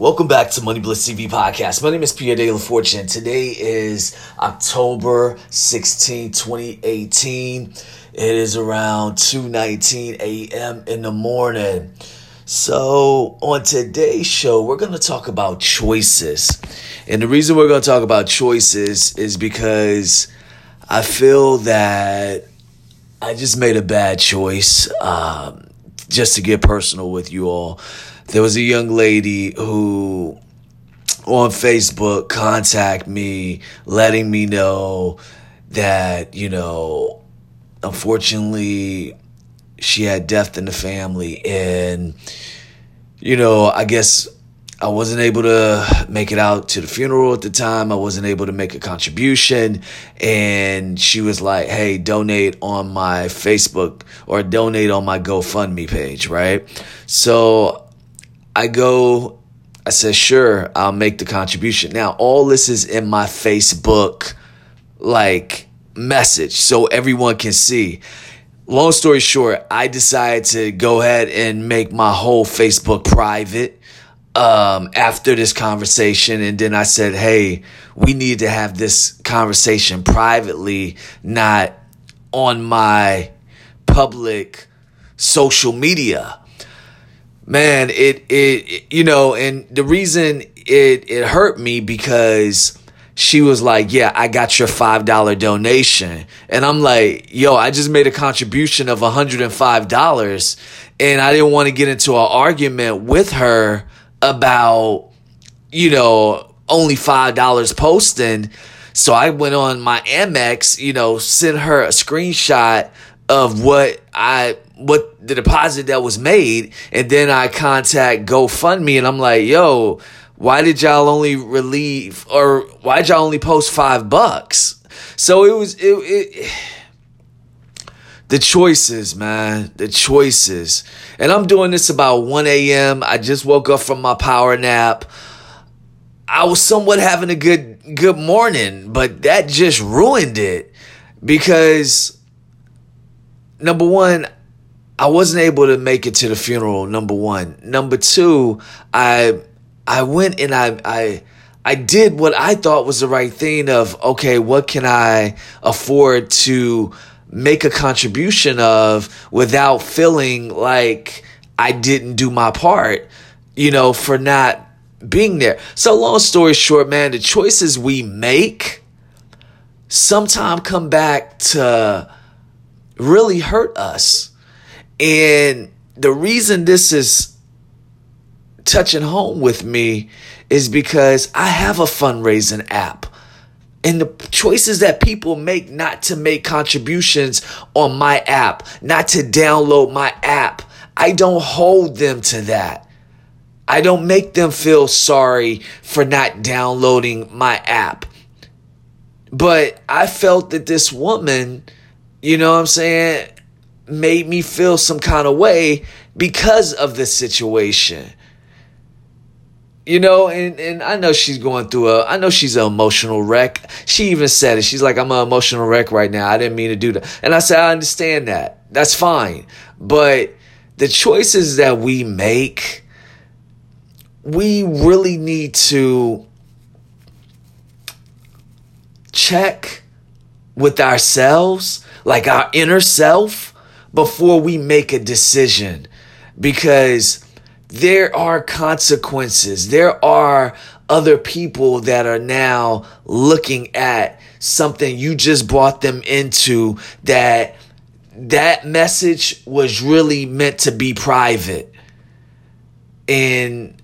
Welcome back to Money Bliss TV podcast. My name is Pierre De La Fortune. Today is October 16, 2018. It is around 2:19 a.m. in the morning. So, on today's show, we're going to talk about choices. And the reason we're going to talk about choices is because I feel that I just made a bad choice. Um, just to get personal with you all, there was a young lady who on Facebook contact me, letting me know that, you know, unfortunately she had death in the family. And you know, I guess I wasn't able to make it out to the funeral at the time. I wasn't able to make a contribution. And she was like, hey, donate on my Facebook or donate on my GoFundMe page, right? So I go, I said, sure, I'll make the contribution. Now, all this is in my Facebook, like, message so everyone can see. Long story short, I decided to go ahead and make my whole Facebook private um, after this conversation. And then I said, hey, we need to have this conversation privately, not on my public social media. Man, it, it, you know, and the reason it, it hurt me because she was like, Yeah, I got your $5 donation. And I'm like, Yo, I just made a contribution of $105. And I didn't want to get into an argument with her about, you know, only $5 posting. So I went on my Amex, you know, sent her a screenshot of what I what the deposit that was made, and then I contact GoFundMe and I'm like, yo, why did y'all only relieve or why did y'all only post five bucks? So it was it, it the choices, man, the choices. And I'm doing this about 1 a.m. I just woke up from my power nap. I was somewhat having a good good morning, but that just ruined it because number one, I wasn't able to make it to the funeral. Number one, number two, I I went and I I I did what I thought was the right thing. Of okay, what can I afford to make a contribution of without feeling like I didn't do my part, you know, for not being there. So, long story short, man, the choices we make sometimes come back to really hurt us. And the reason this is touching home with me is because I have a fundraising app and the choices that people make not to make contributions on my app, not to download my app, I don't hold them to that. I don't make them feel sorry for not downloading my app. But I felt that this woman, you know what I'm saying, made me feel some kind of way because of the situation you know, and, and I know she's going through a, I know she's an emotional wreck. She even said it. She's like, I'm an emotional wreck right now. I didn't mean to do that. And I said, I understand that. That's fine. But the choices that we make, we really need to check with ourselves, like our inner self, before we make a decision. Because there are consequences. There are other people that are now looking at something you just brought them into that that message was really meant to be private. And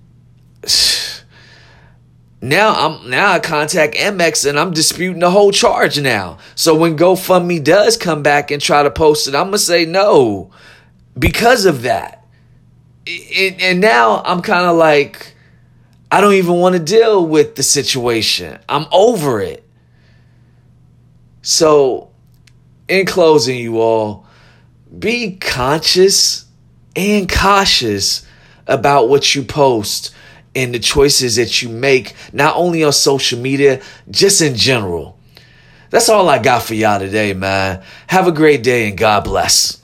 now I'm now I contact Amex and I'm disputing the whole charge now. So when GoFundMe does come back and try to post it, I'm gonna say no because of that it, and now I'm kind of like, I don't even want to deal with the situation. I'm over it. So, in closing, you all, be conscious and cautious about what you post and the choices that you make, not only on social media, just in general. That's all I got for y'all today, man. Have a great day and God bless.